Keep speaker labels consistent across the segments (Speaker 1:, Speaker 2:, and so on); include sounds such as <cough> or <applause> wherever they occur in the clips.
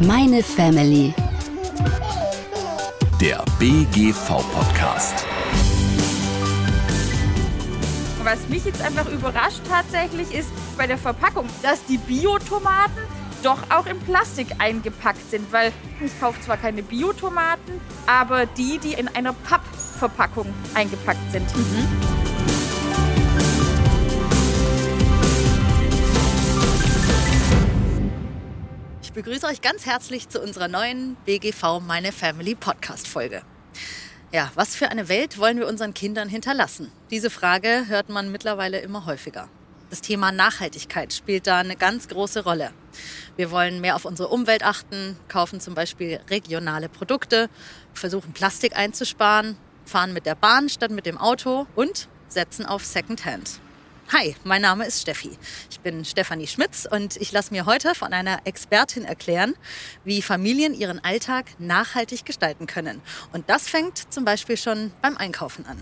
Speaker 1: Meine Family.
Speaker 2: Der BGV-Podcast.
Speaker 3: Was mich jetzt einfach überrascht tatsächlich ist bei der Verpackung, dass die Biotomaten doch auch in Plastik eingepackt sind, weil ich kaufe zwar keine Biotomaten, aber die, die in einer Pappverpackung eingepackt sind.
Speaker 4: Ich begrüße euch ganz herzlich zu unserer neuen BGV Meine Family Podcast Folge. Ja, was für eine Welt wollen wir unseren Kindern hinterlassen? Diese Frage hört man mittlerweile immer häufiger. Das Thema Nachhaltigkeit spielt da eine ganz große Rolle. Wir wollen mehr auf unsere Umwelt achten, kaufen zum Beispiel regionale Produkte, versuchen Plastik einzusparen, fahren mit der Bahn statt mit dem Auto und setzen auf Secondhand. Hi, mein Name ist Steffi. Ich bin Stefanie Schmitz und ich lasse mir heute von einer Expertin erklären, wie Familien ihren Alltag nachhaltig gestalten können. Und das fängt zum Beispiel schon beim Einkaufen an.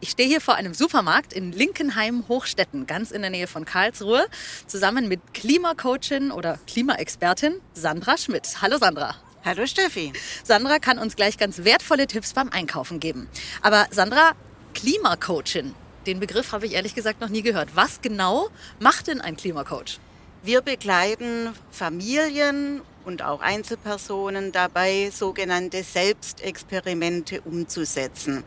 Speaker 4: Ich stehe hier vor einem Supermarkt in Linkenheim-Hochstetten, ganz in der Nähe von Karlsruhe, zusammen mit Klimacoachin oder Klimaexpertin Sandra Schmidt. Hallo Sandra.
Speaker 5: Hallo Steffi.
Speaker 4: Sandra kann uns gleich ganz wertvolle Tipps beim Einkaufen geben. Aber Sandra, Klimacoachin, den Begriff habe ich ehrlich gesagt noch nie gehört. Was genau macht denn ein Klimacoach?
Speaker 5: Wir begleiten Familien und auch Einzelpersonen dabei, sogenannte Selbstexperimente umzusetzen.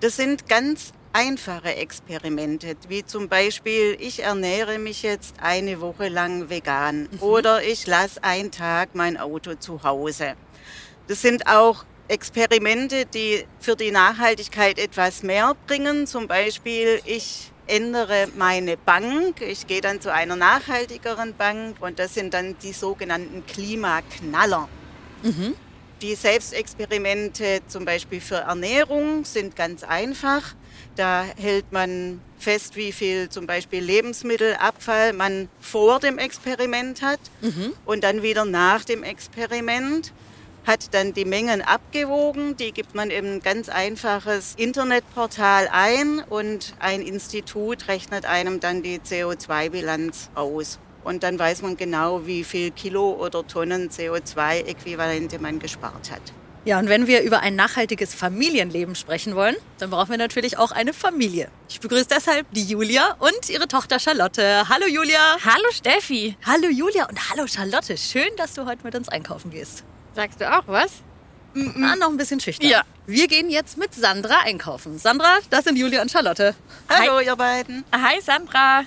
Speaker 5: Das sind ganz einfache Experimente, wie zum Beispiel, ich ernähre mich jetzt eine Woche lang vegan oder ich lasse einen Tag mein Auto zu Hause. Das sind auch Experimente, die für die Nachhaltigkeit etwas mehr bringen. Zum Beispiel, ich ändere meine Bank. Ich gehe dann zu einer nachhaltigeren Bank und das sind dann die sogenannten Klimaknaller. Die Selbstexperimente zum Beispiel für Ernährung sind ganz einfach. Da hält man fest, wie viel zum Beispiel Lebensmittelabfall man vor dem Experiment hat und dann wieder nach dem Experiment hat dann die Mengen abgewogen. Die gibt man in ein ganz einfaches Internetportal ein und ein Institut rechnet einem dann die CO2-Bilanz aus. Und dann weiß man genau, wie viel Kilo oder Tonnen CO2-Äquivalente man gespart hat.
Speaker 4: Ja, und wenn wir über ein nachhaltiges Familienleben sprechen wollen, dann brauchen wir natürlich auch eine Familie. Ich begrüße deshalb die Julia und ihre Tochter Charlotte. Hallo Julia.
Speaker 3: Hallo Steffi.
Speaker 4: Hallo Julia und hallo Charlotte. Schön, dass du heute mit uns einkaufen gehst.
Speaker 3: Sagst du auch was?
Speaker 4: Ah, noch ein bisschen schüchtern.
Speaker 3: Ja.
Speaker 4: Wir gehen jetzt mit Sandra einkaufen. Sandra, das sind Julia und Charlotte.
Speaker 5: Hallo, ihr beiden.
Speaker 3: Hi Sandra.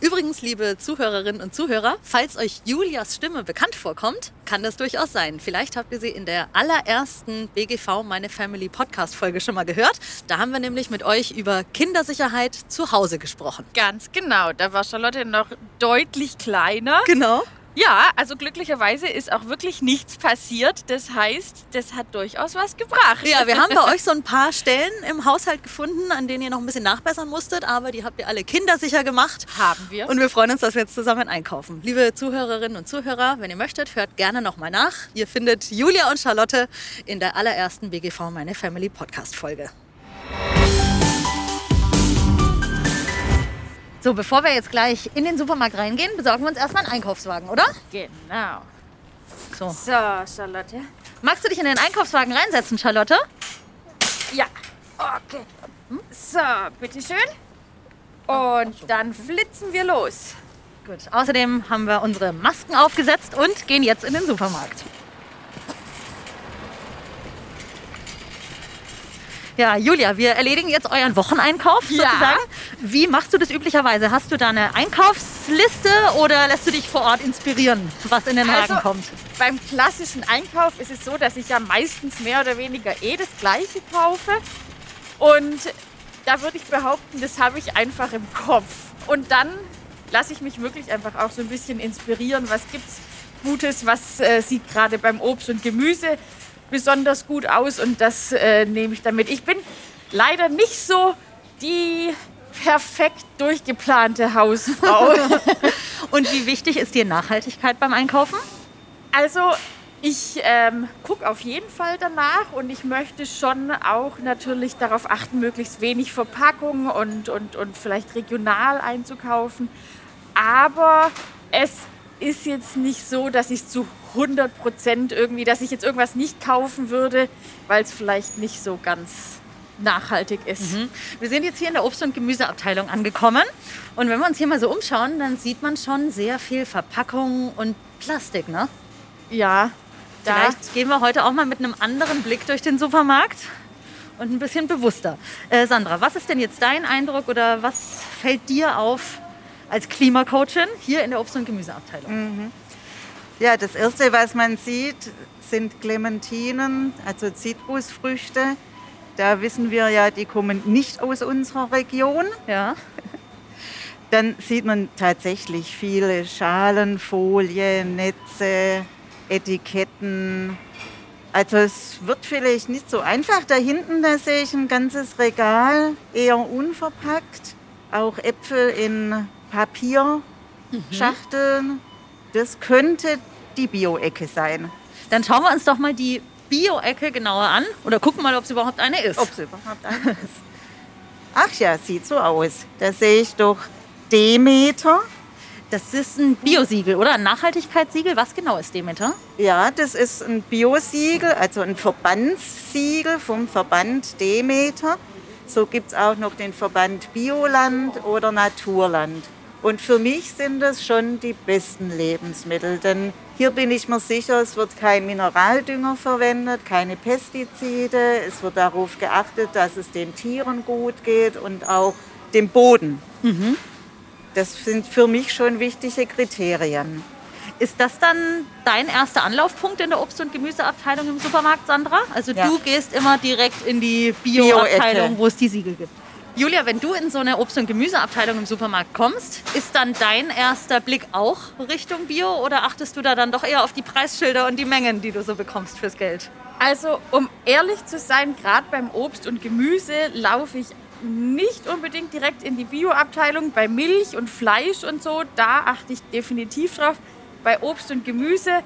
Speaker 4: Übrigens, liebe Zuhörerinnen und Zuhörer, falls euch Julias Stimme bekannt vorkommt, kann das durchaus sein. Vielleicht habt ihr sie in der allerersten BGV Meine Family Podcast Folge schon mal gehört. Da haben wir nämlich mit euch über Kindersicherheit zu Hause gesprochen.
Speaker 3: Ganz genau, da war Charlotte noch deutlich kleiner.
Speaker 4: Genau.
Speaker 3: Ja, also glücklicherweise ist auch wirklich nichts passiert. Das heißt, das hat durchaus was gebracht.
Speaker 4: Ja, wir haben bei <laughs> euch so ein paar Stellen im Haushalt gefunden, an denen ihr noch ein bisschen nachbessern musstet, aber die habt ihr alle kindersicher gemacht.
Speaker 3: Haben wir.
Speaker 4: Und wir freuen uns, dass wir jetzt zusammen einkaufen. Liebe Zuhörerinnen und Zuhörer, wenn ihr möchtet, hört gerne nochmal nach. Ihr findet Julia und Charlotte in der allerersten BGV Meine Family Podcast Folge. So, bevor wir jetzt gleich in den Supermarkt reingehen, besorgen wir uns erstmal einen Einkaufswagen, oder?
Speaker 3: Genau.
Speaker 4: So.
Speaker 3: So, Charlotte.
Speaker 4: Magst du dich in den Einkaufswagen reinsetzen, Charlotte?
Speaker 3: Ja. Okay. So, bitteschön. Und dann flitzen wir los.
Speaker 4: Gut. Außerdem haben wir unsere Masken aufgesetzt und gehen jetzt in den Supermarkt. Ja, Julia, wir erledigen jetzt euren Wocheneinkauf
Speaker 3: Ja.
Speaker 4: sozusagen. Wie machst du das üblicherweise? Hast du da eine Einkaufsliste oder lässt du dich vor Ort inspirieren, was in den Haken
Speaker 3: Also,
Speaker 4: kommt?
Speaker 3: Beim klassischen Einkauf ist es so, dass ich ja meistens mehr oder weniger eh das Gleiche kaufe. Und da würde ich behaupten, das habe ich einfach im Kopf. Und dann lasse ich mich wirklich einfach auch so ein bisschen inspirieren. Was gibt's Gutes? Was äh, sieht gerade beim Obst und Gemüse besonders gut aus? Und das äh, nehme ich damit. Ich bin leider nicht so die perfekt durchgeplante Hausfrau. <laughs>
Speaker 4: Und wie wichtig ist dir Nachhaltigkeit beim Einkaufen?
Speaker 3: Also ich ähm, gucke auf jeden Fall danach und ich möchte schon auch natürlich darauf achten, möglichst wenig Verpackung und, und, und vielleicht regional einzukaufen. aber es ist jetzt nicht so, dass ich zu 100 Prozent irgendwie, dass ich jetzt irgendwas nicht kaufen würde, weil es vielleicht nicht so ganz nachhaltig ist.
Speaker 4: Mhm. Wir sind jetzt hier in der Obst- und Gemüseabteilung angekommen. Und wenn wir uns hier mal so umschauen, dann sieht man schon sehr viel Verpackung und Plastik, ne?
Speaker 3: Ja, da
Speaker 4: Vielleicht gehen wir heute auch mal mit einem anderen Blick durch den Supermarkt und ein bisschen bewusster. Äh, Sandra, was ist denn jetzt dein Eindruck oder was fällt dir auf als Klimacoachin hier in der Obst- und Gemüseabteilung?
Speaker 5: Ja, das Erste, was man sieht, sind Clementinen, also Zitrusfrüchte. Da wissen wir ja, die kommen nicht aus unserer Region.
Speaker 4: Ja. <laughs>
Speaker 5: Dann sieht man tatsächlich viele Schalen, Folien, Netze, Etiketten. Also es wird vielleicht nicht so einfach. Da hinten, da sehe ich ein ganzes Regal, eher unverpackt. Auch Äpfel in Papierschachteln. Das könnte die Bio-Ecke sein.
Speaker 4: Dann schauen wir uns doch mal die Bio-Ecke genauer an oder gucken mal, ob es überhaupt eine ist.
Speaker 5: Ob es überhaupt eine ist. Ach ja, sieht so aus. Da sehe ich doch Demeter.
Speaker 4: Das ist ein Biosiegel oder ein Nachhaltigkeitssiegel. Was genau ist Demeter?
Speaker 5: Ja, das ist ein Biosiegel, also ein Verbandssiegel vom Verband Demeter. So gibt es auch noch den Verband Bioland oder Naturland. Und für mich sind das schon die besten Lebensmittel, denn hier bin ich mir sicher, es wird kein Mineraldünger verwendet, keine Pestizide. Es wird darauf geachtet, dass es den Tieren gut geht und auch dem Boden. Das sind für mich schon wichtige Kriterien.
Speaker 4: Ist das dann dein erster Anlaufpunkt in der Obst- und Gemüseabteilung im Supermarkt, Sandra? Also
Speaker 5: Ja.
Speaker 4: du gehst immer direkt in die Bio-Abteilung,
Speaker 5: Bio-Ecke.
Speaker 4: wo es die Siegel gibt. Julia, wenn du in so eine Obst- und Gemüseabteilung im Supermarkt kommst, ist dann dein erster Blick auch Richtung Bio oder achtest du da dann doch eher auf die Preisschilder und die Mengen, die du so bekommst fürs Geld?
Speaker 3: Also, um ehrlich zu sein, gerade beim Obst und Gemüse laufe ich nicht unbedingt direkt in die Bioabteilung. Bei Milch und Fleisch und so, da achte ich definitiv drauf. Bei Obst und Gemüse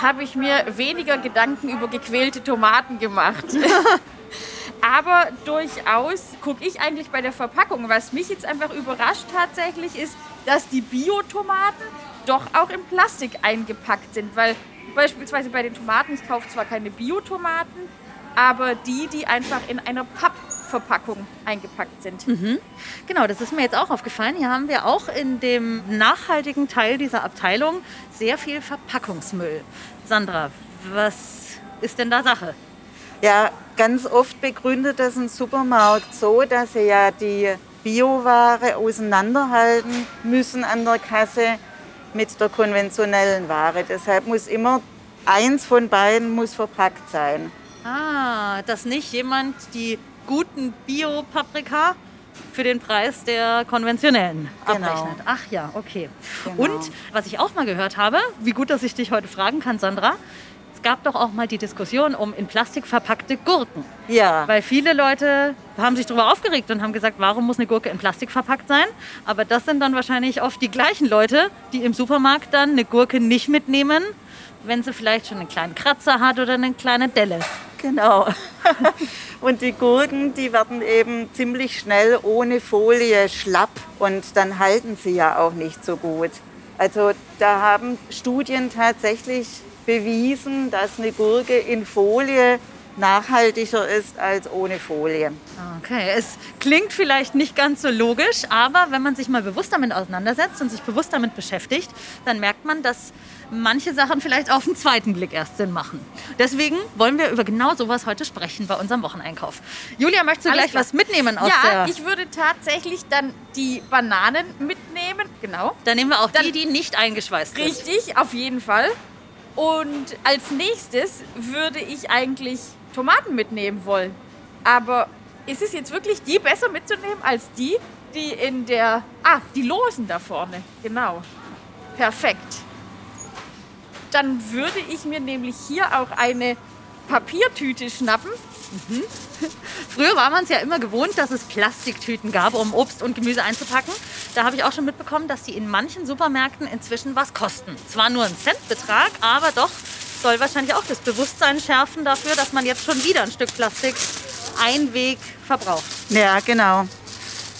Speaker 3: habe ich mir weniger Gedanken über gequälte Tomaten gemacht. <laughs> Aber durchaus gucke ich eigentlich bei der Verpackung. Was mich jetzt einfach überrascht tatsächlich ist, dass die Biotomaten doch auch in Plastik eingepackt sind. Weil beispielsweise bei den Tomaten, ich kaufe zwar keine Biotomaten, aber die, die einfach in einer Pappverpackung eingepackt sind.
Speaker 4: Genau, das ist mir jetzt auch aufgefallen. Hier haben wir auch in dem nachhaltigen Teil dieser Abteilung sehr viel Verpackungsmüll. Sandra, was ist denn da Sache?
Speaker 5: Ja, ganz oft begründet das ein Supermarkt so, dass sie ja die Bioware auseinanderhalten müssen an der Kasse mit der konventionellen Ware. Deshalb muss immer eins von beiden muss verpackt sein.
Speaker 4: Ah, dass nicht jemand die guten Bio-Paprika für den Preis der konventionellen
Speaker 5: Genau.
Speaker 4: abrechnet. Ach ja, okay.
Speaker 5: Genau.
Speaker 4: Und was ich auch mal gehört habe, wie gut, dass ich dich heute fragen kann, Sandra, gab doch auch mal die Diskussion um in Plastik verpackte Gurken.
Speaker 5: Ja,
Speaker 4: Weil viele Leute haben sich darüber aufgeregt und haben gesagt, warum muss eine Gurke in Plastik verpackt sein? Aber das sind dann wahrscheinlich oft die gleichen Leute, die im Supermarkt dann eine Gurke nicht mitnehmen, wenn sie vielleicht schon einen kleinen Kratzer hat oder eine kleine Delle.
Speaker 5: genau. <laughs> Und die Gurken, die werden eben ziemlich schnell ohne Folie schlapp und dann halten sie ja auch nicht so gut. Also da haben Studien tatsächlich bewiesen, dass eine Gurke in Folie nachhaltiger ist als ohne Folie.
Speaker 4: Okay, es klingt vielleicht nicht ganz so logisch, aber wenn man sich mal bewusst damit auseinandersetzt und sich bewusst damit beschäftigt, dann merkt man, dass manche Sachen vielleicht auf den zweiten Blick erst Sinn machen. Deswegen wollen wir über genau sowas heute sprechen bei unserem Wocheneinkauf. Julia, möchtest du
Speaker 3: Alles
Speaker 4: gleich
Speaker 3: klar.
Speaker 4: was mitnehmen aus
Speaker 3: Ja,
Speaker 4: der...
Speaker 3: ich würde tatsächlich dann die Bananen mitnehmen. Genau.
Speaker 4: Dann nehmen wir auch
Speaker 3: Dann-
Speaker 4: die, die nicht eingeschweißt sind.
Speaker 3: Richtig, auf jeden Fall. Und als nächstes würde ich eigentlich Tomaten mitnehmen wollen. Aber ist es jetzt wirklich die besser mitzunehmen als die, die in der... Ah, die losen da vorne. Genau. Perfekt. Dann würde ich mir nämlich hier auch eine Papiertüte schnappen. <laughs>
Speaker 4: Früher war man es ja immer gewohnt, dass es Plastiktüten gab, um Obst und Gemüse einzupacken. Da habe ich auch schon mitbekommen, dass die in manchen Supermärkten inzwischen was kosten. Zwar nur ein Centbetrag, aber doch soll wahrscheinlich auch das Bewusstsein schärfen dafür, dass man jetzt schon wieder ein Stück Plastik Einweg verbraucht.
Speaker 5: Ja, genau.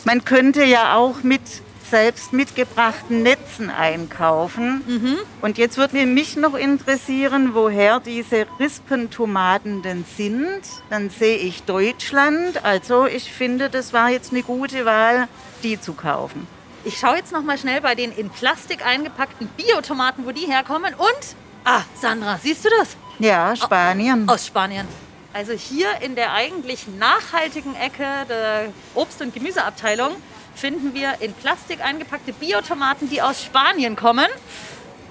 Speaker 5: Man könnte ja auch mit selbst mitgebrachten Netzen einkaufen. Und jetzt würde mich noch interessieren, woher diese Rispentomaten denn sind. Dann sehe ich Deutschland. Also ich finde, das war jetzt eine gute Wahl, die zu kaufen.
Speaker 4: Ich schaue jetzt noch mal schnell bei den in Plastik eingepackten Biotomaten, wo die herkommen. Und, ah, Sandra, siehst du das?
Speaker 5: Ja, Spanien.
Speaker 4: Aus Spanien. Also hier in der eigentlich nachhaltigen Ecke der Obst- und Gemüseabteilung finden wir in Plastik eingepackte Biotomaten, die aus Spanien kommen.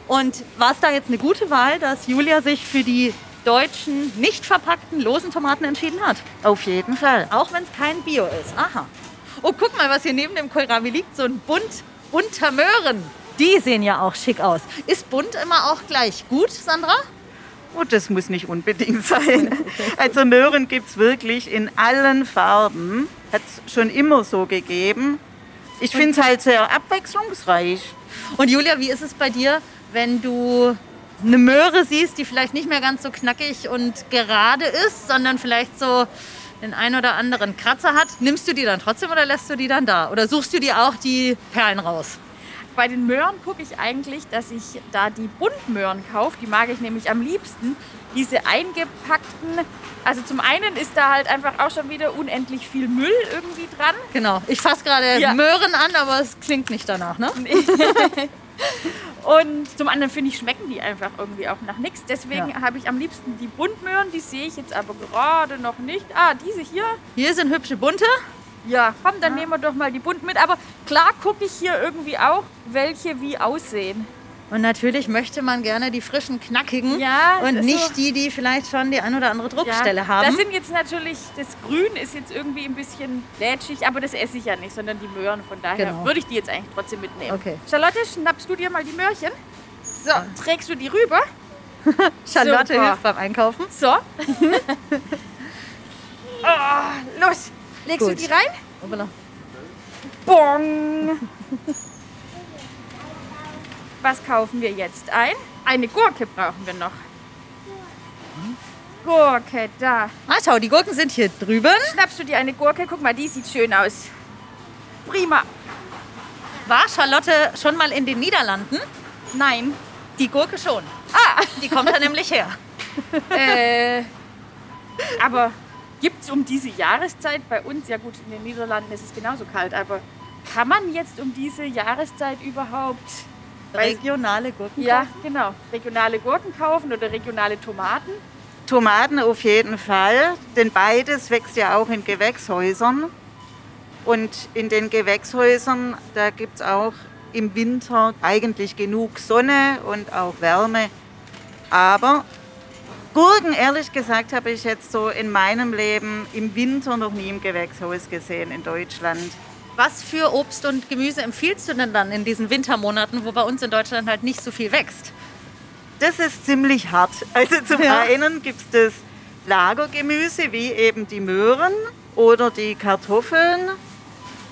Speaker 4: Und war es da jetzt eine gute Wahl, dass Julia sich für die deutschen, nicht verpackten, losen Tomaten entschieden hat?
Speaker 5: Auf jeden Fall.
Speaker 4: Auch wenn es kein Bio ist. Aha. Oh, guck mal, was hier neben dem Kohlrabi liegt. So ein bunt, bunter Möhren. Die sehen ja auch schick aus. Ist bunt immer auch gleich gut, Sandra?
Speaker 5: Oh, das muss nicht unbedingt sein. Also Möhren gibt es wirklich in allen Farben. Hat es schon immer so gegeben. Ich finde es halt sehr abwechslungsreich.
Speaker 4: Und Julia, wie ist es bei dir, wenn du eine Möhre siehst, die vielleicht nicht mehr ganz so knackig und gerade ist, sondern vielleicht so den ein oder anderen Kratzer hat? Nimmst du die dann trotzdem oder lässt du die dann da? Oder suchst du dir auch die Perlen raus?
Speaker 3: Bei den Möhren gucke ich eigentlich, dass ich da die Buntmöhren kaufe. Die mag ich nämlich am liebsten. Diese eingepackten, also zum einen ist da halt einfach auch schon wieder unendlich viel Müll irgendwie dran.
Speaker 4: Genau. Ich fasse gerade
Speaker 3: Ja.
Speaker 4: Möhren an, aber es klingt nicht danach, ne? <laughs>
Speaker 3: Und zum anderen finde ich, schmecken die einfach irgendwie auch nach nichts. Deswegen
Speaker 4: Ja.
Speaker 3: habe ich am liebsten die Buntmöhren. Die sehe ich jetzt aber gerade noch nicht. Ah, diese hier.
Speaker 4: Hier sind hübsche bunte.
Speaker 3: Ja, komm, dann nehmen wir doch mal die bunten mit. Aber klar gucke ich hier irgendwie auch, welche wie aussehen.
Speaker 4: Und natürlich möchte man gerne die frischen, knackigen
Speaker 3: Ja,
Speaker 4: und
Speaker 3: so-
Speaker 4: nicht die, die vielleicht schon die ein oder andere Druckstelle
Speaker 3: ja,
Speaker 4: haben.
Speaker 3: Das sind jetzt natürlich, das Grün ist jetzt irgendwie ein bisschen lätschig, aber das esse ich ja nicht, sondern die Möhren. Von daher
Speaker 4: Genau.
Speaker 3: würde ich die jetzt eigentlich trotzdem mitnehmen.
Speaker 4: Okay.
Speaker 3: Charlotte, schnappst du dir mal die Möhrchen? So, trägst du die rüber? <laughs>
Speaker 4: Charlotte
Speaker 3: Super.
Speaker 4: hilft beim Einkaufen.
Speaker 3: So. oh, <laughs> los, legst du
Speaker 4: Gut.
Speaker 3: die rein?
Speaker 4: Hoppala.
Speaker 3: Bong. Was kaufen wir jetzt ein? Eine Gurke brauchen wir noch. Gurke, da.
Speaker 4: Ah, schau, die Gurken sind hier drüben.
Speaker 3: Schnappst du dir eine Gurke? Guck mal, die sieht schön aus. Prima.
Speaker 4: War Charlotte schon mal in den Niederlanden?
Speaker 3: Nein.
Speaker 4: Die Gurke schon.
Speaker 3: Ah,
Speaker 4: Die kommt da nämlich her. <laughs>
Speaker 3: äh, aber gibt es um diese Jahreszeit bei uns, ja gut, in den Niederlanden ist es genauso kalt, aber kann man jetzt um diese Jahreszeit überhaupt
Speaker 4: Regionale Gurken.
Speaker 3: ja, genau, regionale Gurken kaufen oder regionale Tomaten?
Speaker 5: Tomaten auf jeden Fall, denn beides wächst ja auch in Gewächshäusern. Und in den Gewächshäusern, da gibt es auch im Winter eigentlich genug Sonne und auch Wärme. Aber Gurken, ehrlich gesagt, habe ich jetzt so in meinem Leben im Winter noch nie im Gewächshaus gesehen in Deutschland.
Speaker 4: Was für Obst und Gemüse empfiehlst du denn dann in diesen Wintermonaten, wo bei uns in Deutschland halt nicht so viel wächst?
Speaker 5: Das ist ziemlich hart. Also zum
Speaker 4: Ja.
Speaker 5: einen gibt es das Lagergemüse, wie eben die Möhren oder die Kartoffeln.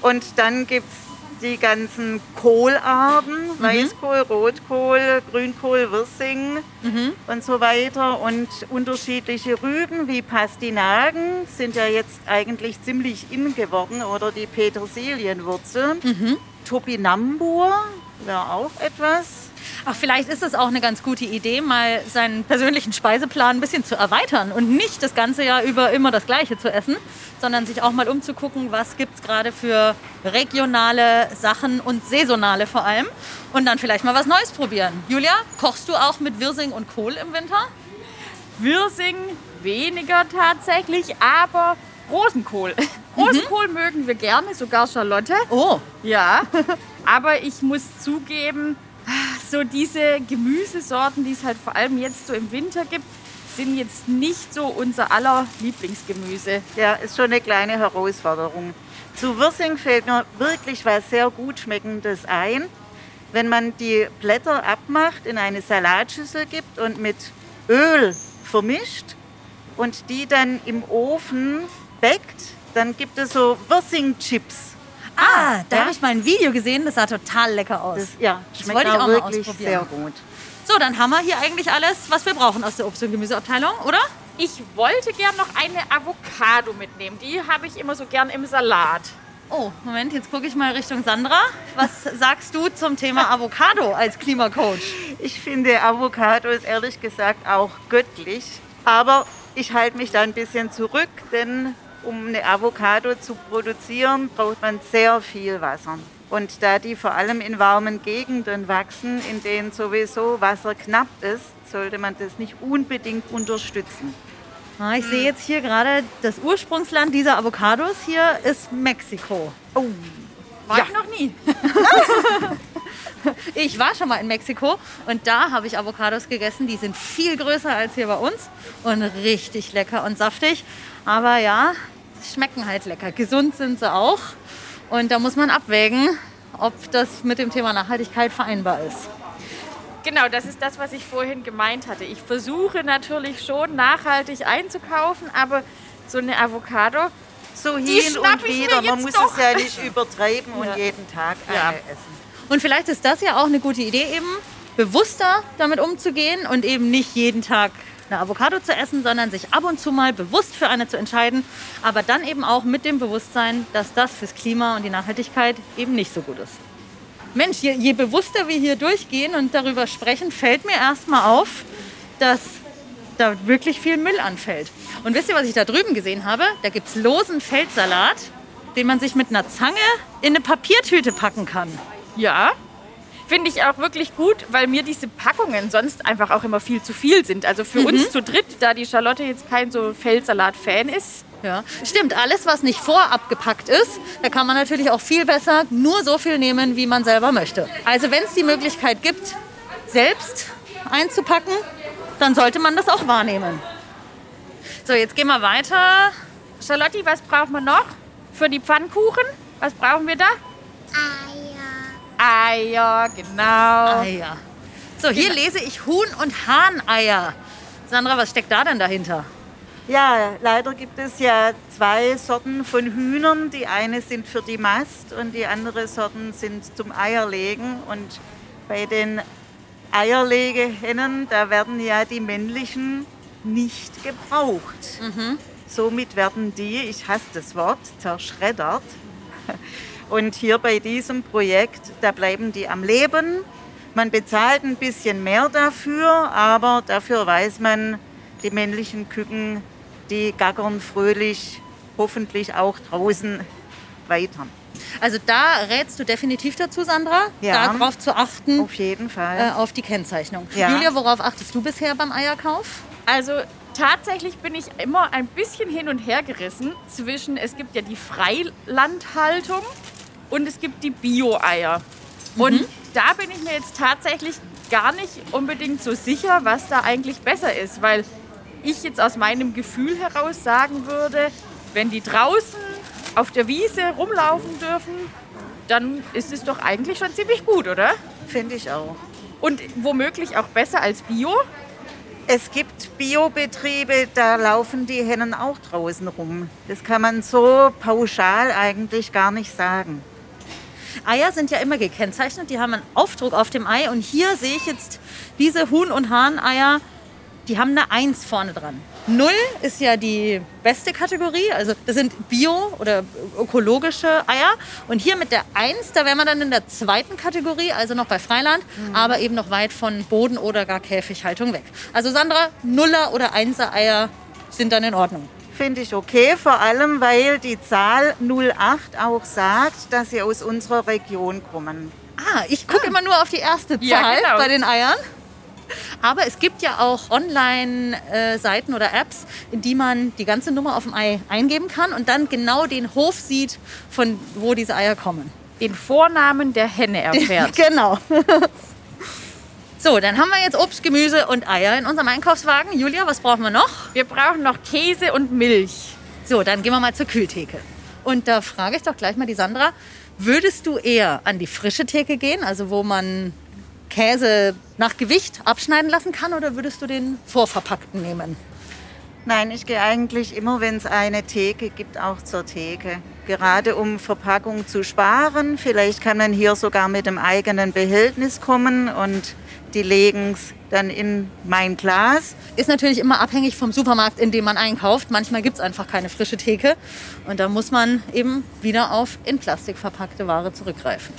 Speaker 5: Und dann gibt es die ganzen Kohlarten, Weißkohl, Rotkohl, Grünkohl, Wirsing und so weiter. Und unterschiedliche Rüben wie Pastinaken sind ja jetzt eigentlich ziemlich in geworden oder die Petersilienwurzel. Topinambur wäre auch etwas.
Speaker 4: Ach, vielleicht ist es auch eine ganz gute Idee, mal seinen persönlichen Speiseplan ein bisschen zu erweitern und nicht das ganze Jahr über immer das Gleiche zu essen, sondern sich auch mal umzugucken, was gibt es gerade für regionale Sachen und saisonale vor allem und dann vielleicht mal was Neues probieren. Julia, kochst du auch mit Wirsing und Kohl im Winter?
Speaker 3: Wirsing weniger tatsächlich, aber Rosenkohl. Rosenkohl mögen wir gerne, sogar Charlotte.
Speaker 4: Oh,
Speaker 3: Ja, <laughs> aber ich muss zugeben, so diese Gemüsesorten, die es halt vor allem jetzt so im Winter gibt, sind jetzt nicht so unser aller Lieblingsgemüse.
Speaker 5: Ja, ist schon eine kleine Herausforderung. Zu Wirsing fällt mir wirklich was sehr gut schmeckendes ein. Wenn man die Blätter abmacht, in eine Salatschüssel gibt und mit Öl vermischt und die dann im Ofen backt, dann gibt es so Wirsing-Chips.
Speaker 4: Ah, da
Speaker 5: ja?
Speaker 4: habe ich mal ein Video gesehen, das sah total lecker aus.
Speaker 5: Das, ja,
Speaker 4: Das
Speaker 5: schmeckt
Speaker 4: wollte ich
Speaker 5: auch
Speaker 4: auch mal
Speaker 5: wirklich
Speaker 4: ausprobieren.
Speaker 5: sehr gut.
Speaker 4: So, dann haben wir hier eigentlich alles, was wir brauchen aus der Obst- und Gemüseabteilung, oder?
Speaker 3: Ich wollte gern noch eine Avocado mitnehmen. Die habe ich immer so gern im Salat.
Speaker 4: Oh, Moment, jetzt gucke ich mal Richtung Sandra. Was sagst du zum Thema <laughs> Avocado als Klimacoach?
Speaker 5: Ich finde Avocados ehrlich gesagt auch göttlich. Aber ich halte mich da ein bisschen zurück, denn um eine Avocado zu produzieren, braucht man sehr viel Wasser. Und da die vor allem in warmen Gegenden wachsen, in denen sowieso Wasser knapp ist, sollte man das nicht unbedingt unterstützen.
Speaker 4: Ah, ich sehe jetzt hier gerade, das Ursprungsland dieser Avocados hier ist Mexiko.
Speaker 3: Oh, war ich noch nie. <laughs>
Speaker 4: Ich war schon mal in Mexiko und da habe ich Avocados gegessen. Die sind viel größer als hier bei uns und richtig lecker und saftig. Aber ja, schmecken halt lecker. Gesund sind sie auch. Und da muss man abwägen, ob das mit dem Thema Nachhaltigkeit vereinbar ist.
Speaker 3: Genau, das ist das, was ich vorhin gemeint hatte. Ich versuche natürlich schon nachhaltig einzukaufen, aber so eine Avocado,
Speaker 5: So
Speaker 3: Die
Speaker 5: hin und wieder. Man muss
Speaker 3: doch.
Speaker 5: es ja nicht <laughs> übertreiben und
Speaker 3: Ja.
Speaker 5: jeden Tag
Speaker 3: Ja.
Speaker 5: eine essen.
Speaker 4: Und vielleicht ist das ja auch eine gute Idee, eben bewusster damit umzugehen und eben nicht jeden Tag eine Avocado zu essen, sondern sich ab und zu mal bewusst für eine zu entscheiden, aber dann eben auch mit dem Bewusstsein, dass das fürs Klima und die Nachhaltigkeit eben nicht so gut ist. Mensch, je, je bewusster wir hier durchgehen und darüber sprechen, fällt mir erstmal auf, dass da wirklich viel Müll anfällt. Und wisst ihr, was ich da drüben gesehen habe? Da gibt es losen Feldsalat, den man sich mit einer Zange in eine Papiertüte packen kann.
Speaker 3: ja, finde ich auch wirklich gut, weil mir diese Packungen sonst einfach auch immer viel zu viel sind. Also für uns zu dritt, da die Charlotte jetzt kein so Feldsalat-Fan ist,
Speaker 4: Ja, stimmt. Alles, was nicht vorab gepackt ist, da kann man natürlich auch viel besser nur so viel nehmen, wie man selber möchte. Also wenn es die Möglichkeit gibt, selbst einzupacken, dann sollte man das auch wahrnehmen. So, jetzt gehen wir weiter.
Speaker 3: Charlotte, was brauchen wir noch für die Pfannkuchen? Was brauchen wir da? Eier. Eier, genau.
Speaker 4: Eier. So, hier lese ich Huhn- und Hahneier. Sandra, was steckt da denn dahinter?
Speaker 5: Ja, leider gibt es ja zwei Sorten von Hühnern. Die eine sind für die Mast und die andere Sorten sind zum Eierlegen. Und bei den Eierlegehennen, da werden ja die männlichen nicht gebraucht. Somit werden die, ich hasse das Wort, zerschreddert. Und hier bei diesem Projekt, da bleiben die am Leben. Man bezahlt ein bisschen mehr dafür, aber dafür weiß man, die männlichen Küken, die gackern fröhlich, hoffentlich auch draußen weiter.
Speaker 4: Also da rätst du definitiv dazu, Sandra,
Speaker 5: Ja.
Speaker 4: darauf zu achten,
Speaker 5: Auf jeden
Speaker 4: äh,
Speaker 5: Fall.
Speaker 4: auf die Kennzeichnung.
Speaker 5: Ja.
Speaker 4: Julia, worauf achtest du bisher beim Eierkauf?
Speaker 3: Also tatsächlich bin ich immer ein bisschen hin und her gerissen zwischen, es gibt ja die Freilandhaltung und es gibt die Bio-Eier. Und da bin ich mir jetzt tatsächlich gar nicht unbedingt so sicher, was da eigentlich besser ist, weil ich jetzt aus meinem Gefühl heraus sagen würde, wenn die draußen auf der Wiese rumlaufen dürfen, dann ist es doch eigentlich schon ziemlich gut, oder?
Speaker 5: Finde ich auch.
Speaker 3: Und womöglich auch besser als Bio.
Speaker 5: Es gibt Biobetriebe, da laufen die Hennen auch draußen rum. Das kann man so pauschal eigentlich gar nicht sagen.
Speaker 4: Eier sind ja immer gekennzeichnet, die haben einen Aufdruck auf dem Ei und hier sehe ich jetzt diese Huhn- und Hahneier, die haben eine 1 vorne dran. Null ist ja die beste Kategorie, also das sind bio- oder ökologische Eier. Und hier mit der 1, da wären wir dann in der zweiten Kategorie, also noch bei Freiland, aber eben noch weit von Boden- oder gar Käfighaltung weg. Also Sandra, Nuller- oder Einser Eier sind dann in Ordnung.
Speaker 5: Finde ich okay, vor allem weil die Zahl 08 auch sagt, dass sie aus unserer Region kommen.
Speaker 4: Ah, ich gucke immer nur auf die erste Zahl
Speaker 3: Ja, genau.
Speaker 4: bei den Eiern. Aber es gibt ja auch Online-Seiten oder Apps, in die man die ganze Nummer auf dem Ei eingeben kann und dann genau den Hof sieht, von wo diese Eier kommen.
Speaker 3: Den Vornamen der Henne erfährt. <laughs>
Speaker 4: Genau. <laughs> So, dann haben wir jetzt Obst, Gemüse und Eier in unserem Einkaufswagen. Julia, was brauchen wir noch?
Speaker 3: Wir brauchen noch Käse und Milch.
Speaker 4: So, dann gehen wir mal zur Kühltheke. Und da frage ich doch gleich mal die Sandra, würdest du eher an die frische Theke gehen, also wo man Käse nach Gewicht abschneiden lassen kann, oder würdest du den vorverpackten nehmen?
Speaker 5: Nein, ich gehe eigentlich immer, wenn es eine Theke gibt, auch zur Theke. Gerade um Verpackung zu sparen. Vielleicht kann man hier sogar mit dem eigenen Behältnis kommen und die legen es dann in mein Glas.
Speaker 4: Ist natürlich immer abhängig vom Supermarkt, in dem man einkauft. Manchmal gibt es einfach keine frische Theke. Und da muss man eben wieder auf in Plastik verpackte Ware zurückgreifen.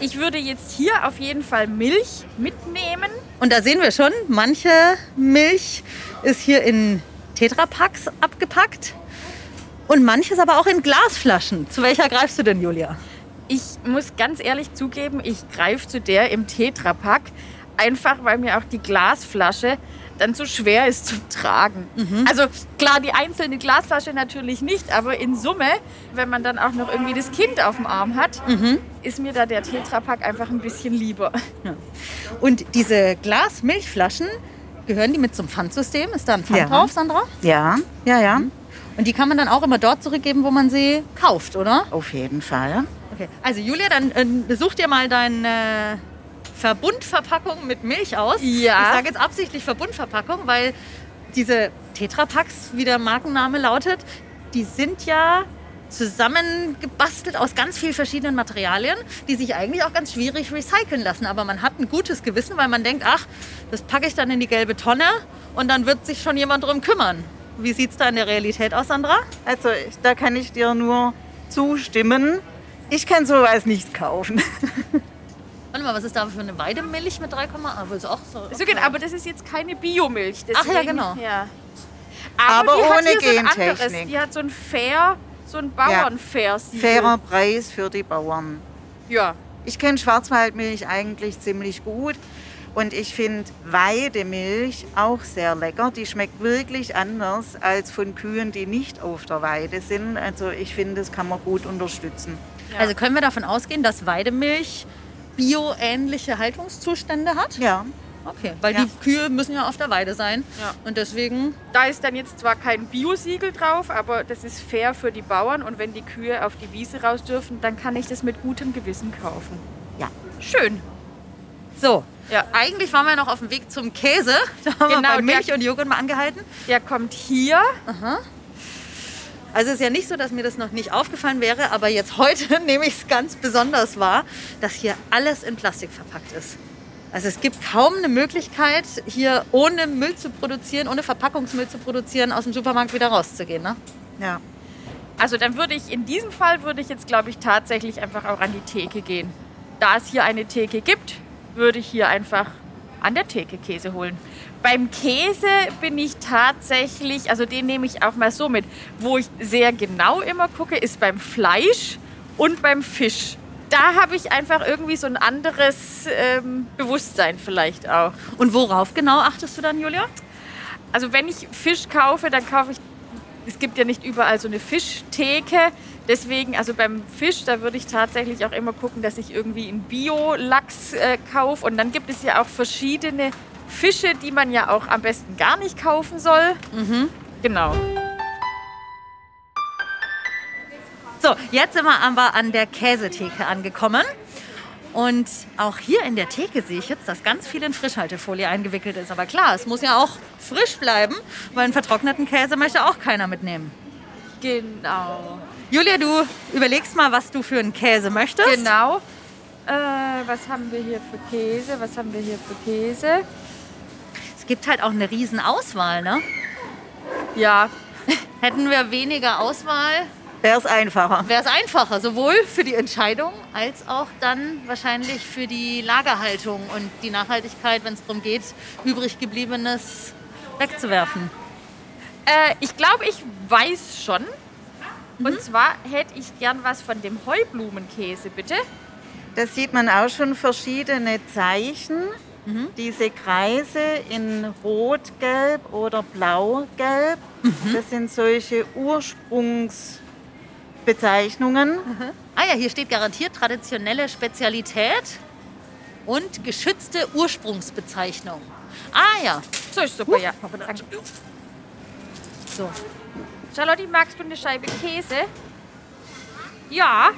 Speaker 3: Ich würde jetzt hier auf jeden Fall Milch mitnehmen.
Speaker 4: Und da sehen wir schon, manche Milch ist hier in Tetrapacks abgepackt und manches aber auch in Glasflaschen. Zu welcher greifst du denn, Julia?
Speaker 3: Ich muss ganz ehrlich zugeben, ich greife zu der im Tetrapack, einfach weil mir auch die Glasflasche dann zu schwer ist zu tragen. Also klar, die einzelne Glasflasche natürlich nicht, aber in Summe, wenn man dann auch noch irgendwie das Kind auf dem Arm hat, ist mir da der Tetrapack einfach ein bisschen lieber.
Speaker 4: Und diese Glasmilchflaschen, gehören die mit zum Pfandsystem? Ist da ein Pfand
Speaker 5: Ja.
Speaker 4: drauf, Sandra?
Speaker 5: Ja, ja, ja,
Speaker 4: Und die kann man dann auch immer dort zurückgeben, wo man sie kauft, oder?
Speaker 5: auf jeden Fall.
Speaker 4: Okay. Also Julia, dann äh, such dir mal deine Verbundverpackung mit Milch aus.
Speaker 3: Ja.
Speaker 4: Ich sage jetzt absichtlich Verbundverpackung, weil diese Tetrapacks, wie der Markenname lautet, die sind ja zusammengebastelt aus ganz vielen verschiedenen Materialien, die sich eigentlich auch ganz schwierig recyceln lassen. Aber man hat ein gutes Gewissen, weil man denkt, ach, das packe ich dann in die gelbe Tonne und dann wird sich schon jemand drum kümmern. Wie sieht es da in der Realität aus, Sandra?
Speaker 5: Also da kann ich dir nur zustimmen. Ich kann sowas nicht kaufen. <laughs>
Speaker 4: Warte mal, was ist da für eine Weidemilch mit 3,8? Aber ist auch so.
Speaker 3: So geht, aber das ist jetzt keine Biomilch.
Speaker 4: Ach ja, genau.
Speaker 3: Ja.
Speaker 5: Aber
Speaker 3: hat
Speaker 5: ohne
Speaker 3: hier so anderes.
Speaker 5: Gentechnik.
Speaker 3: Die hat so ein fair, so ein Bauernfair-Siegel.
Speaker 5: Fairer Preis für die Bauern.
Speaker 3: Ja.
Speaker 5: Ich kenne Schwarzwaldmilch eigentlich ziemlich gut und ich finde Weidemilch auch sehr lecker. Die schmeckt wirklich anders als von Kühen, die nicht auf der Weide sind. Also ich finde, das kann man gut unterstützen.
Speaker 3: Ja.
Speaker 4: Also können wir davon ausgehen, dass Weidemilch bioähnliche Haltungszustände hat?
Speaker 5: Ja,
Speaker 4: Okay, weil
Speaker 5: Ja.
Speaker 4: die Kühe müssen ja auf der Weide sein.
Speaker 3: Ja.
Speaker 4: Und deswegen,
Speaker 3: Da ist dann jetzt zwar kein Biosiegel drauf, aber das ist fair für die Bauern. Und wenn die Kühe auf die Wiese raus dürfen, dann kann ich das mit gutem Gewissen kaufen.
Speaker 5: ja.
Speaker 3: Schön.
Speaker 4: so.
Speaker 3: Ja.
Speaker 4: Eigentlich waren wir noch auf dem Weg zum Käse. <laughs> Da haben
Speaker 3: Genau,
Speaker 4: wir bei Milch und Joghurt mal angehalten.
Speaker 3: Der kommt hier.
Speaker 4: Also es ist ja nicht so, dass mir das noch nicht aufgefallen wäre, aber jetzt heute <laughs> nehme ich es ganz besonders wahr, dass hier alles in Plastik verpackt ist. Also es gibt kaum eine Möglichkeit, hier ohne Müll zu produzieren, ohne Verpackungsmüll zu produzieren, aus dem Supermarkt wieder rauszugehen. Ne?
Speaker 5: ja.
Speaker 3: Also dann würde ich, in diesem Fall würde ich jetzt, glaube ich, tatsächlich einfach auch an die Theke gehen. Da es hier eine Theke gibt, würde ich hier einfach an der Theke Käse holen. Beim Käse bin ich tatsächlich, also den nehme ich auch mal so mit. Wo ich sehr genau immer gucke, ist beim Fleisch und beim Fisch. Da habe ich einfach irgendwie so ein anderes ähm, Bewusstsein vielleicht auch.
Speaker 4: Und worauf genau achtest du dann, Julia?
Speaker 3: Also wenn ich Fisch kaufe, dann kaufe ich, es gibt ja nicht überall so eine Fischtheke. Deswegen, also beim Fisch, da würde ich tatsächlich auch immer gucken, dass ich irgendwie einen Bio-Lachs äh, kaufe. Und dann gibt es ja auch verschiedene Fische, die man ja auch am besten gar nicht kaufen soll. Genau.
Speaker 4: So, jetzt sind wir aber an der Käsetheke angekommen. Und auch hier in der Theke sehe ich jetzt, dass ganz viel in Frischhaltefolie eingewickelt ist. Aber klar, es muss ja auch frisch bleiben, weil einen vertrockneten Käse möchte auch keiner mitnehmen.
Speaker 3: Genau.
Speaker 4: Julia, du überlegst mal, was du für einen Käse möchtest.
Speaker 3: Genau. Äh, was haben wir hier für Käse? Was haben wir hier für Käse?
Speaker 4: Es gibt halt auch eine riesen Auswahl, ne?
Speaker 3: Ja, <laughs>
Speaker 4: Hätten wir weniger Auswahl,
Speaker 5: Wäre es einfacher.
Speaker 4: wäre es einfacher, sowohl für die Entscheidung als auch dann wahrscheinlich für die Lagerhaltung und die Nachhaltigkeit, wenn es darum geht, übrig gebliebenes wegzuwerfen.
Speaker 3: Äh, ich glaube, ich weiß schon. Und zwar hätte ich gern was von dem Heublumenkäse, bitte.
Speaker 5: Da sieht man auch schon verschiedene Zeichen. Diese Kreise in Rot, Gelb oder Blau-Gelb, das sind solche Ursprungsbezeichnungen.
Speaker 4: Ah ja, hier steht garantiert traditionelle Spezialität und geschützte Ursprungsbezeichnung. Ah ja,
Speaker 3: So ist super, ja. Danke.
Speaker 4: so.
Speaker 3: Charlotte, magst du eine Scheibe Käse? Ja,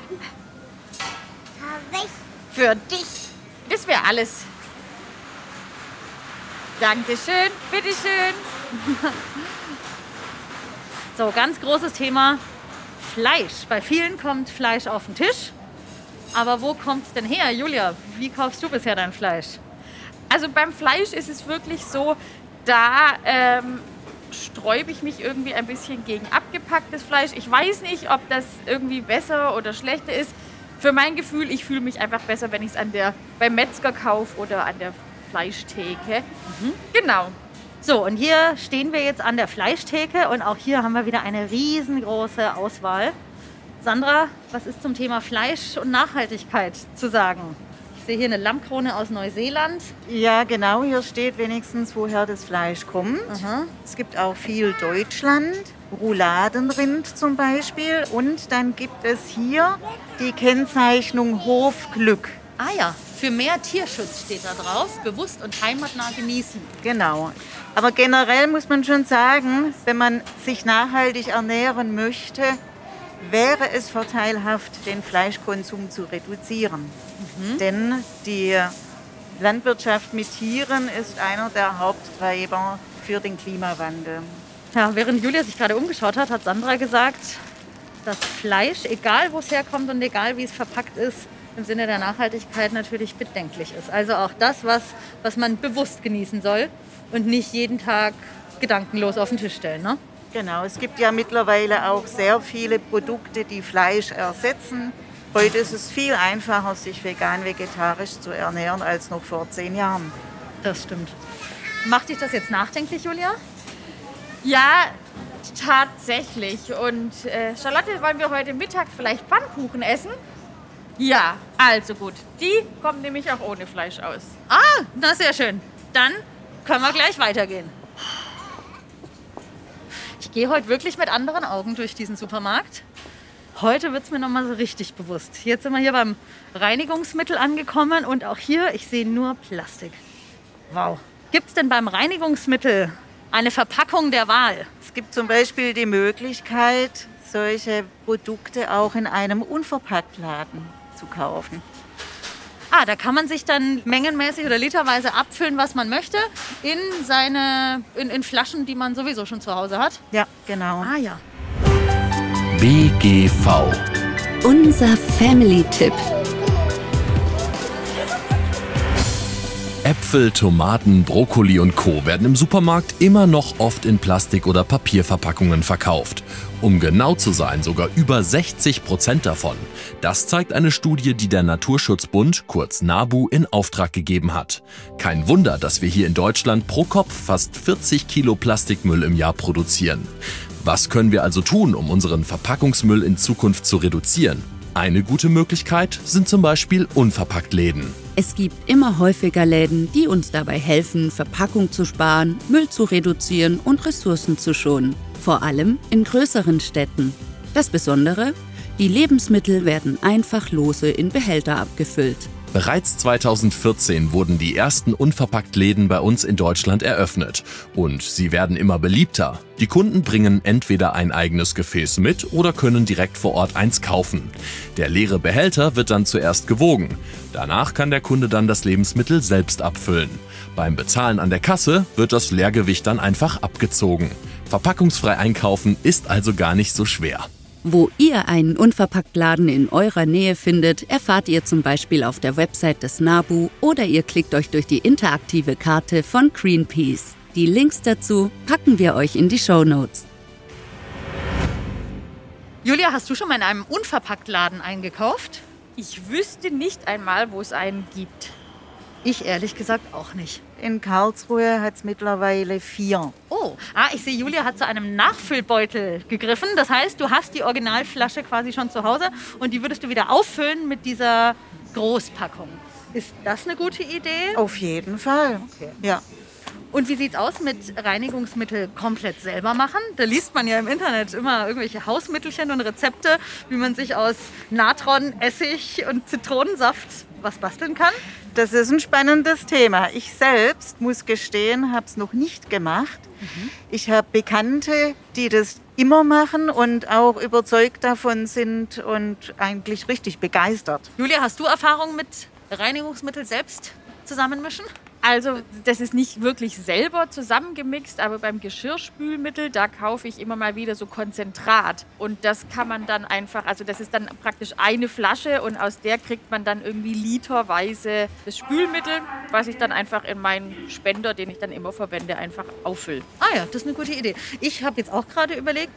Speaker 3: für dich. Das wäre alles. Dankeschön, bitteschön.
Speaker 4: So, ganz großes Thema Fleisch. Bei vielen kommt Fleisch auf den Tisch. Aber wo kommt es denn her? Julia, wie kaufst du bisher dein Fleisch?
Speaker 3: Also beim Fleisch ist es wirklich so, da ähm, sträube ich mich irgendwie ein bisschen gegen abgepacktes Fleisch. Ich weiß nicht, ob das irgendwie besser oder schlechter ist. Für mein Gefühl, ich fühle mich einfach besser, wenn ich es beim Metzger kaufe oder an der Fleischtheke. Mhm. Genau.
Speaker 4: So, und hier stehen wir jetzt an der Fleischtheke und auch hier haben wir wieder eine riesengroße Auswahl. Sandra, was ist zum Thema Fleisch und Nachhaltigkeit zu sagen? Ich sehe hier eine Lammkrone aus Neuseeland.
Speaker 5: Ja, genau, hier steht wenigstens, woher das Fleisch kommt.
Speaker 4: Aha.
Speaker 5: Es gibt auch viel Deutschland, Rouladenrind zum Beispiel. Und dann gibt es hier die Kennzeichnung Hofglück.
Speaker 4: Ah ja, für mehr Tierschutz steht da drauf. Bewusst und heimatnah genießen.
Speaker 5: Genau. Aber generell muss man schon sagen, wenn man sich nachhaltig ernähren möchte, wäre es vorteilhaft, den Fleischkonsum zu reduzieren. Mhm. Denn die Landwirtschaft mit Tieren ist einer der Haupttreiber für den Klimawandel.
Speaker 4: Ja, während Julia sich gerade umgeschaut hat, hat Sandra gesagt, dass Fleisch, egal wo es herkommt und egal wie es verpackt ist, im Sinne der Nachhaltigkeit natürlich bedenklich ist. Also auch das, was, was man bewusst genießen soll und nicht jeden Tag gedankenlos auf den Tisch stellen. Ne?
Speaker 5: Genau, es gibt ja mittlerweile auch sehr viele Produkte, die Fleisch ersetzen. Heute ist es viel einfacher, sich vegan, vegetarisch zu ernähren, als noch vor zehn Jahren.
Speaker 4: Das stimmt. Macht dich das jetzt nachdenklich, Julia?
Speaker 3: Ja, tatsächlich. Und äh, Charlotte, wollen wir heute Mittag vielleicht Pfannkuchen essen? Ja, also gut. Die kommen nämlich auch ohne Fleisch aus.
Speaker 4: Ah, na sehr schön. Dann können wir gleich weitergehen. Ich gehe heute wirklich mit anderen Augen durch diesen Supermarkt. Heute wird es mir nochmal so richtig bewusst. Jetzt sind wir hier beim Reinigungsmittel angekommen und auch hier, ich sehe nur Plastik. Wow. Gibt es denn beim Reinigungsmittel eine Verpackung der Wahl?
Speaker 5: Es gibt zum Beispiel die Möglichkeit, solche Produkte auch in einem Unverpacktladen zu kaufen.
Speaker 4: Ah, da kann man sich dann mengenmäßig oder literweise abfüllen, was man möchte, in seine in, in Flaschen, die man sowieso schon zu Hause hat.
Speaker 5: Ja, genau.
Speaker 4: Ah ja.
Speaker 2: BGV.
Speaker 1: Unser Family-Tipp.
Speaker 2: Äpfel, Tomaten, Brokkoli und Co. werden im Supermarkt immer noch oft in Plastik- oder Papierverpackungen verkauft. Um genau zu sein, sogar über 60 Prozent davon. Das zeigt eine Studie, die der Naturschutzbund, kurz NABU, in Auftrag gegeben hat. Kein Wunder, dass wir hier in Deutschland pro Kopf fast 40 Kilo Plastikmüll im Jahr produzieren. Was können wir also tun, um unseren Verpackungsmüll in Zukunft zu reduzieren? Eine gute Möglichkeit sind zum Beispiel Unverpacktläden.
Speaker 1: Es gibt immer häufiger Läden, die uns dabei helfen, Verpackung zu sparen, Müll zu reduzieren und Ressourcen zu schonen. Vor allem in größeren Städten. Das Besondere? Die Lebensmittel werden einfach lose in Behälter abgefüllt.
Speaker 2: Bereits 2014 wurden die ersten Unverpacktläden bei uns in Deutschland eröffnet. Und sie werden immer beliebter. Die Kunden bringen entweder ein eigenes Gefäß mit oder können direkt vor Ort eins kaufen. Der leere Behälter wird dann zuerst gewogen. Danach kann der Kunde dann das Lebensmittel selbst abfüllen. Beim Bezahlen an der Kasse wird das Leergewicht dann einfach abgezogen. Verpackungsfrei einkaufen ist also gar nicht so schwer.
Speaker 1: Wo ihr einen Unverpacktladen in eurer Nähe findet, erfahrt ihr zum Beispiel auf der Website des NABU oder ihr klickt euch durch die interaktive Karte von Greenpeace. Die Links dazu packen wir euch in die Show Notes.
Speaker 4: Julia, hast du schon mal in einem Unverpacktladen eingekauft?
Speaker 3: Ich wüsste nicht einmal, wo es einen gibt.
Speaker 4: Ich ehrlich gesagt auch nicht.
Speaker 5: In Karlsruhe hat es mittlerweile vier.
Speaker 4: Oh, ah, ich sehe, Julia hat zu einem Nachfüllbeutel gegriffen. Das heißt, du hast die Originalflasche quasi schon zu Hause und die würdest du wieder auffüllen mit dieser Großpackung. Ist das eine gute Idee?
Speaker 5: Auf jeden Fall.
Speaker 4: Okay.
Speaker 5: Ja.
Speaker 4: Und wie sieht's aus mit Reinigungsmittel komplett selber machen? Da liest man ja im Internet immer irgendwelche Hausmittelchen und Rezepte, wie man sich aus Natron, Essig und Zitronensaft was basteln kann.
Speaker 5: Das ist ein spannendes Thema. Ich selbst muss gestehen, habe es noch nicht gemacht. Ich habe Bekannte, die das immer machen und auch überzeugt davon sind und eigentlich richtig begeistert.
Speaker 4: Julia, hast du Erfahrung mit Reinigungsmittel selbst zusammenmischen?
Speaker 3: Also das ist nicht wirklich selber zusammengemixt, aber beim Geschirrspülmittel, da kaufe ich immer mal wieder so Konzentrat. Und das kann man dann einfach, also das ist dann praktisch eine Flasche und aus der kriegt man dann irgendwie literweise das Spülmittel, was ich dann einfach in meinen Spender, den ich dann immer verwende, einfach auffülle.
Speaker 4: Ah ja, das ist eine gute Idee. Ich habe jetzt auch gerade überlegt,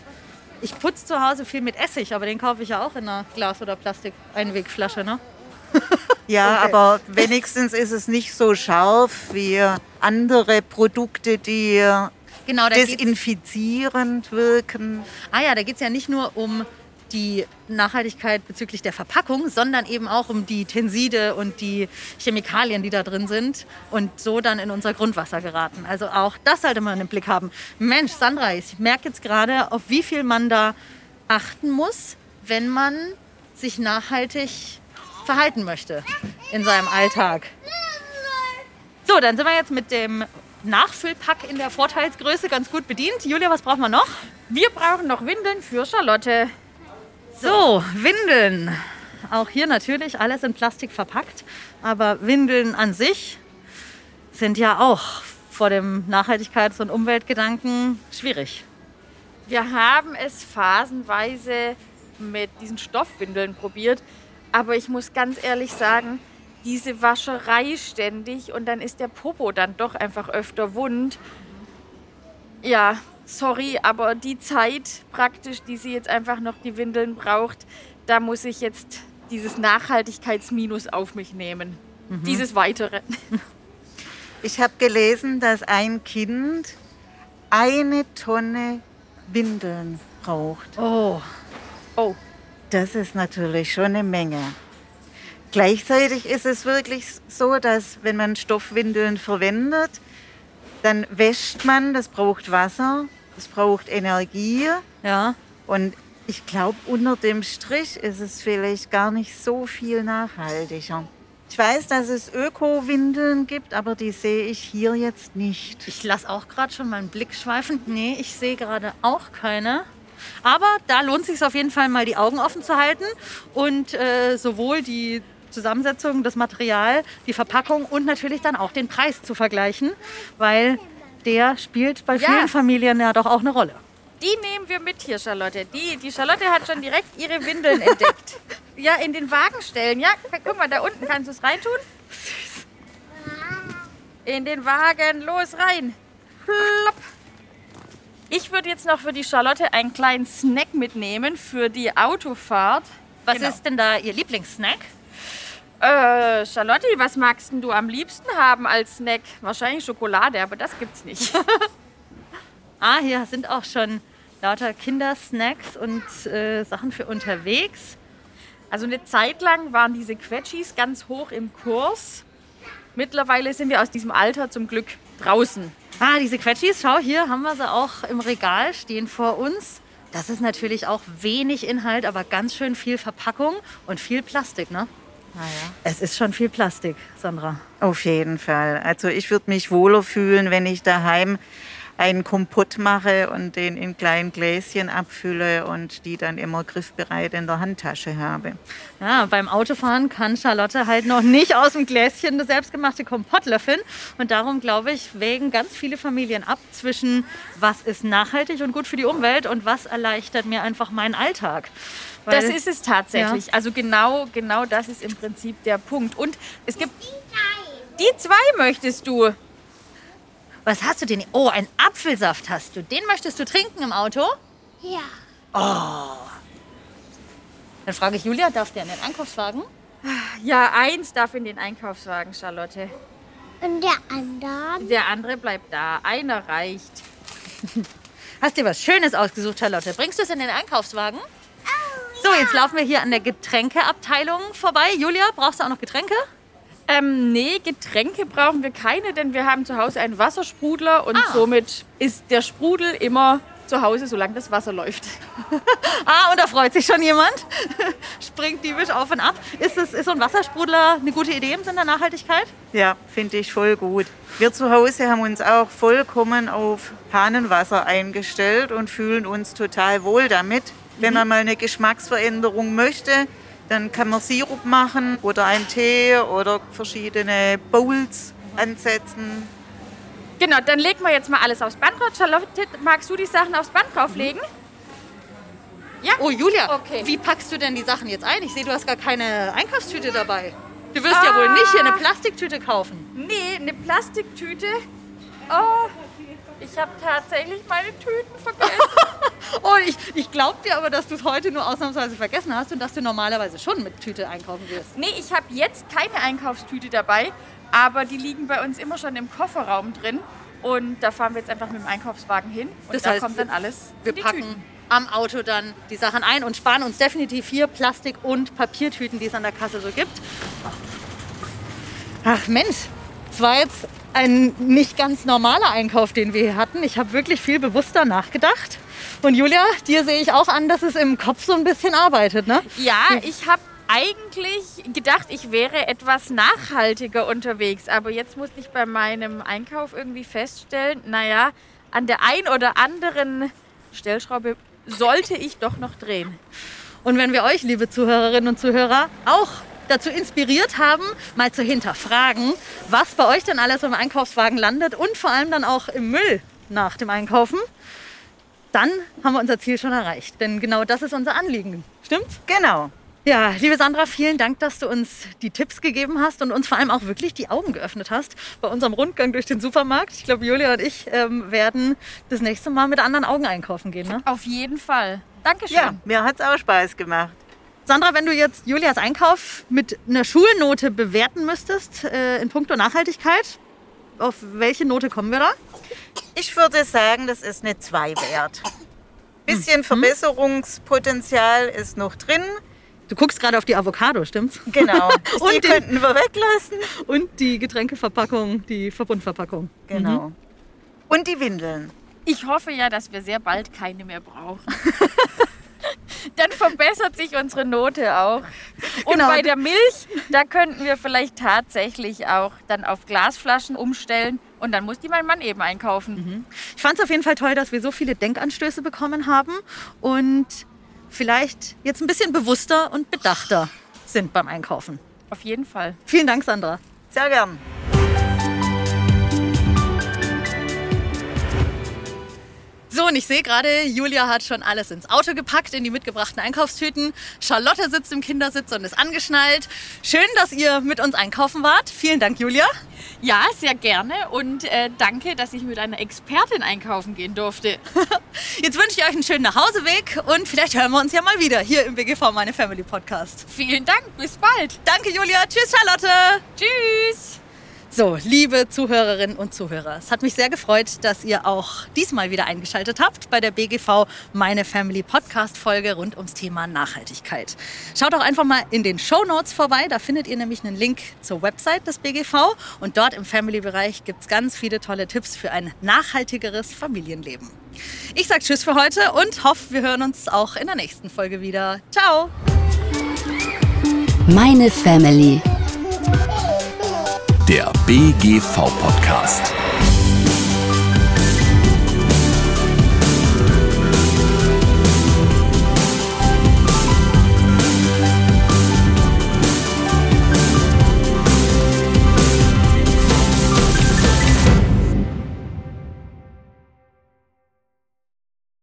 Speaker 4: ich putze zu Hause viel mit Essig, aber den kaufe ich ja auch in einer Glas- oder Plastik-Einwegflasche, ne? <laughs>
Speaker 5: Ja,
Speaker 4: Okay.
Speaker 5: aber wenigstens ist es nicht so scharf wie andere Produkte, die
Speaker 4: Genau,
Speaker 5: desinfizierend wirken.
Speaker 4: ah ja, da geht es ja nicht nur um die Nachhaltigkeit bezüglich der Verpackung, sondern eben auch um die Tenside und die Chemikalien, die da drin sind und so dann in unser Grundwasser geraten. Also auch das sollte man im Blick haben. Mensch, Sandra, ich merke jetzt gerade, auf wie viel man da achten muss, wenn man sich nachhaltig verhalten möchte in seinem Alltag. So, dann sind wir jetzt mit dem Nachfüllpack in der Vorteilsgröße ganz gut bedient. Julia, was brauchen wir noch?
Speaker 3: Wir brauchen noch Windeln für Charlotte.
Speaker 4: So, Windeln. Auch hier natürlich alles in Plastik verpackt. Aber Windeln an sich sind ja auch vor dem Nachhaltigkeits- und Umweltgedanken schwierig.
Speaker 3: Wir haben es phasenweise mit diesen Stoffwindeln probiert, aber ich muss ganz ehrlich sagen, diese Wascherei ständig und dann ist der Popo dann doch einfach öfter wund. Ja, sorry, aber die Zeit praktisch, die sie jetzt einfach noch die Windeln braucht, da muss ich jetzt dieses Nachhaltigkeitsminus auf mich nehmen. Dieses weitere. <laughs>
Speaker 5: Ich habe gelesen, dass ein Kind eine Tonne Windeln braucht.
Speaker 4: Oh,
Speaker 3: Oh,
Speaker 5: Das ist natürlich schon eine Menge. Gleichzeitig ist es wirklich so, dass wenn man Stoffwindeln verwendet, dann wäscht man, das braucht Wasser, das braucht Energie
Speaker 4: ja.
Speaker 5: und ich glaube, unter dem Strich ist es vielleicht gar nicht so viel nachhaltiger. Ich weiß, dass es Öko-Windeln gibt, aber die sehe ich hier jetzt nicht.
Speaker 4: Ich lasse auch gerade schon meinen Blick schweifen. Nee, ich sehe gerade auch keine. Aber da lohnt es sich auf jeden Fall mal die Augen offen zu halten und äh, sowohl die Zusammensetzung, das Material, die Verpackung und natürlich dann auch den Preis zu vergleichen, weil der spielt bei
Speaker 3: Ja.
Speaker 4: vielen Familien ja doch auch eine Rolle.
Speaker 3: Die nehmen wir mit hier, Charlotte. Die, die Charlotte hat schon direkt ihre Windeln entdeckt. <laughs> Ja, in den Wagen stellen. Ja, guck mal, da unten kannst du es reintun. In den Wagen, los rein. Plopp. Ich würde jetzt noch für die Charlotte einen kleinen Snack mitnehmen für die Autofahrt.
Speaker 4: Was
Speaker 3: Genau.
Speaker 4: ist denn da Ihr Lieblingssnack?
Speaker 3: Äh, Charlotte, was magst denn du am liebsten haben als Snack? Wahrscheinlich Schokolade, aber das gibt's nicht. <laughs>
Speaker 4: Ah, hier sind auch schon lauter Kindersnacks und äh, Sachen für unterwegs.
Speaker 3: Also eine Zeit lang waren diese Quetschis ganz hoch im Kurs. Mittlerweile sind wir aus diesem Alter zum Glück draußen.
Speaker 4: Ah, diese Quetschis, schau, hier haben wir sie auch im Regal stehen vor uns. Das ist natürlich auch wenig Inhalt, aber ganz schön viel Verpackung und viel Plastik, ne?
Speaker 5: Naja.
Speaker 4: Es ist schon viel Plastik, Sandra.
Speaker 5: Auf jeden Fall. Also ich würde mich wohler fühlen, wenn ich daheim einen Kompott mache und den in kleinen Gläschen abfülle und die dann immer griffbereit in der Handtasche habe.
Speaker 4: Ja, beim Autofahren kann Charlotte halt noch nicht aus dem Gläschen das selbstgemachte Kompott löffeln. Und darum, glaube ich, wägen ganz viele Familien ab zwischen, was ist nachhaltig und gut für die Umwelt und was erleichtert mir einfach meinen Alltag.
Speaker 3: Das
Speaker 4: Weil-
Speaker 3: ist es tatsächlich. Also genau, genau das ist im Prinzip der Punkt. Und es gibt die zwei möchtest du.
Speaker 4: Was hast du denn? Oh, einen Apfelsaft hast du. Den möchtest du trinken im Auto?
Speaker 6: Ja.
Speaker 4: Dann frage ich Julia, darf der in den Einkaufswagen?
Speaker 3: Ja, eins darf in den Einkaufswagen, Charlotte.
Speaker 6: Und der andere?
Speaker 3: Der andere bleibt da. Einer reicht. <laughs>
Speaker 4: Hast dir was Schönes ausgesucht, Charlotte? Bringst du es in den Einkaufswagen? So, jetzt laufen wir hier an der Getränkeabteilung vorbei. Julia, brauchst du auch noch Getränke?
Speaker 3: Ähm, nee, Getränke brauchen wir keine, denn wir haben zu Hause einen Wassersprudler und
Speaker 4: Ah.
Speaker 3: somit ist der Sprudel immer zu Hause, solange das Wasser läuft. <laughs>
Speaker 4: Ah, und da freut sich schon jemand. <laughs> Springt diebisch auf und ab. Ist, es, ist so ein Wassersprudler eine gute Idee im Sinne der Nachhaltigkeit?
Speaker 5: Ja, finde ich voll gut. Wir zu Hause haben uns auch vollkommen auf Hahnenwasser eingestellt und fühlen uns total wohl damit. Wenn man mal eine Geschmacksveränderung möchte, dann kann man Sirup machen oder einen Tee oder verschiedene Bowls ansetzen.
Speaker 3: Genau, dann legen wir jetzt mal alles aufs Band drauf. Charlotte, magst du die Sachen aufs Band drauflegen? Ja?
Speaker 4: Oh, Julia,
Speaker 3: Okay.
Speaker 4: wie packst du denn die Sachen jetzt ein? Ich sehe, du hast gar keine Einkaufstüte dabei. Du wirst ja
Speaker 3: Ah.
Speaker 4: wohl nicht hier eine Plastiktüte kaufen.
Speaker 3: Nee, eine Plastiktüte. Oh, ich habe tatsächlich meine Tüten vergessen. <laughs>
Speaker 4: Oh, ich, ich glaube dir aber, dass du es heute nur ausnahmsweise vergessen hast und dass du normalerweise schon mit Tüte einkaufen wirst.
Speaker 3: nee, ich habe jetzt keine Einkaufstüte dabei, aber die liegen bei uns immer schon im Kofferraum drin. Und da fahren wir jetzt einfach mit dem Einkaufswagen hin. Und
Speaker 4: Das
Speaker 3: da
Speaker 4: heißt,
Speaker 3: kommt dann alles
Speaker 4: Wir packen
Speaker 3: Tüten.
Speaker 4: am Auto dann die Sachen ein und sparen uns definitiv hier Plastik- und Papiertüten, die es an der Kasse so gibt. Ach Mensch, es war jetzt ein nicht ganz normaler Einkauf, den wir hier hatten. Ich habe wirklich viel bewusster nachgedacht. Und Julia, dir sehe ich auch an, dass es im Kopf so ein bisschen arbeitet, ne?
Speaker 3: Ja, ich habe eigentlich gedacht, ich wäre etwas nachhaltiger unterwegs. Aber jetzt musste ich bei meinem Einkauf irgendwie feststellen, naja, an der ein oder anderen Stellschraube sollte ich doch noch drehen.
Speaker 4: Und wenn wir euch, liebe Zuhörerinnen und Zuhörer, auch dazu inspiriert haben, mal zu hinterfragen, was bei euch denn alles im Einkaufswagen landet und vor allem dann auch im Müll nach dem Einkaufen, dann haben wir unser Ziel schon erreicht. Denn genau das ist unser Anliegen. Stimmt's?
Speaker 5: Genau.
Speaker 4: Ja, liebe Sandra, vielen Dank, dass du uns die Tipps gegeben hast und uns vor allem auch wirklich die Augen geöffnet hast bei unserem Rundgang durch den Supermarkt. Ich glaube, Julia und ich ähm, werden das nächste Mal mit anderen Augen einkaufen gehen. Ne?
Speaker 3: Auf jeden Fall. Dankeschön.
Speaker 5: Ja, mir hat es auch Spaß gemacht.
Speaker 4: Sandra, wenn du jetzt Julias Einkauf mit einer Schulnote bewerten müsstest äh, in puncto Nachhaltigkeit, auf welche Note kommen wir da?
Speaker 5: Ich würde sagen, das ist eine 2 wert. Bisschen Verbesserungspotenzial ist noch drin.
Speaker 4: Du guckst gerade auf die Avocado, stimmt's?
Speaker 5: Genau. <laughs>
Speaker 4: Und
Speaker 5: die
Speaker 4: den-
Speaker 5: könnten wir weglassen.
Speaker 4: Und die Getränkeverpackung, die Verbundverpackung.
Speaker 5: Genau. Und die Windeln.
Speaker 3: Ich hoffe ja, dass wir sehr bald keine mehr brauchen. <laughs> Dann verbessert sich unsere Note auch. Und
Speaker 4: Genau.
Speaker 3: bei der Milch, da könnten wir vielleicht tatsächlich auch dann auf Glasflaschen umstellen. Und dann muss die mein Mann eben einkaufen.
Speaker 4: Ich fand es auf jeden Fall toll, dass wir so viele Denkanstöße bekommen haben und vielleicht jetzt ein bisschen bewusster und bedachter sind beim Einkaufen.
Speaker 3: Auf jeden Fall.
Speaker 4: Vielen Dank, Sandra.
Speaker 5: Sehr gern.
Speaker 4: So, und ich sehe gerade, Julia hat schon alles ins Auto gepackt, in die mitgebrachten Einkaufstüten. Charlotte sitzt im Kindersitz und ist angeschnallt. Schön, dass ihr mit uns einkaufen wart. Vielen Dank, Julia.
Speaker 3: Ja, sehr gerne. Und äh, danke, dass ich mit einer Expertin einkaufen gehen durfte. <laughs>
Speaker 4: Jetzt wünsche ich euch einen schönen Nachhauseweg und vielleicht hören wir uns ja mal wieder hier im BGV Meine Family Podcast.
Speaker 3: Vielen Dank. Bis bald.
Speaker 4: Danke, Julia. Tschüss, Charlotte.
Speaker 3: Tschüss.
Speaker 4: So, liebe Zuhörerinnen und Zuhörer, es hat mich sehr gefreut, dass ihr auch diesmal wieder eingeschaltet habt bei der BGV Meine Family Podcast Folge rund ums Thema Nachhaltigkeit. Schaut auch einfach mal in den Show Notes vorbei, da findet ihr nämlich einen Link zur Website des BGV und dort im Family Bereich gibt es ganz viele tolle Tipps für ein nachhaltigeres Familienleben. Ich sage Tschüss für heute und hoffe, wir hören uns auch in der nächsten Folge wieder. Ciao!
Speaker 1: Meine Family.
Speaker 2: Der BGV-Podcast.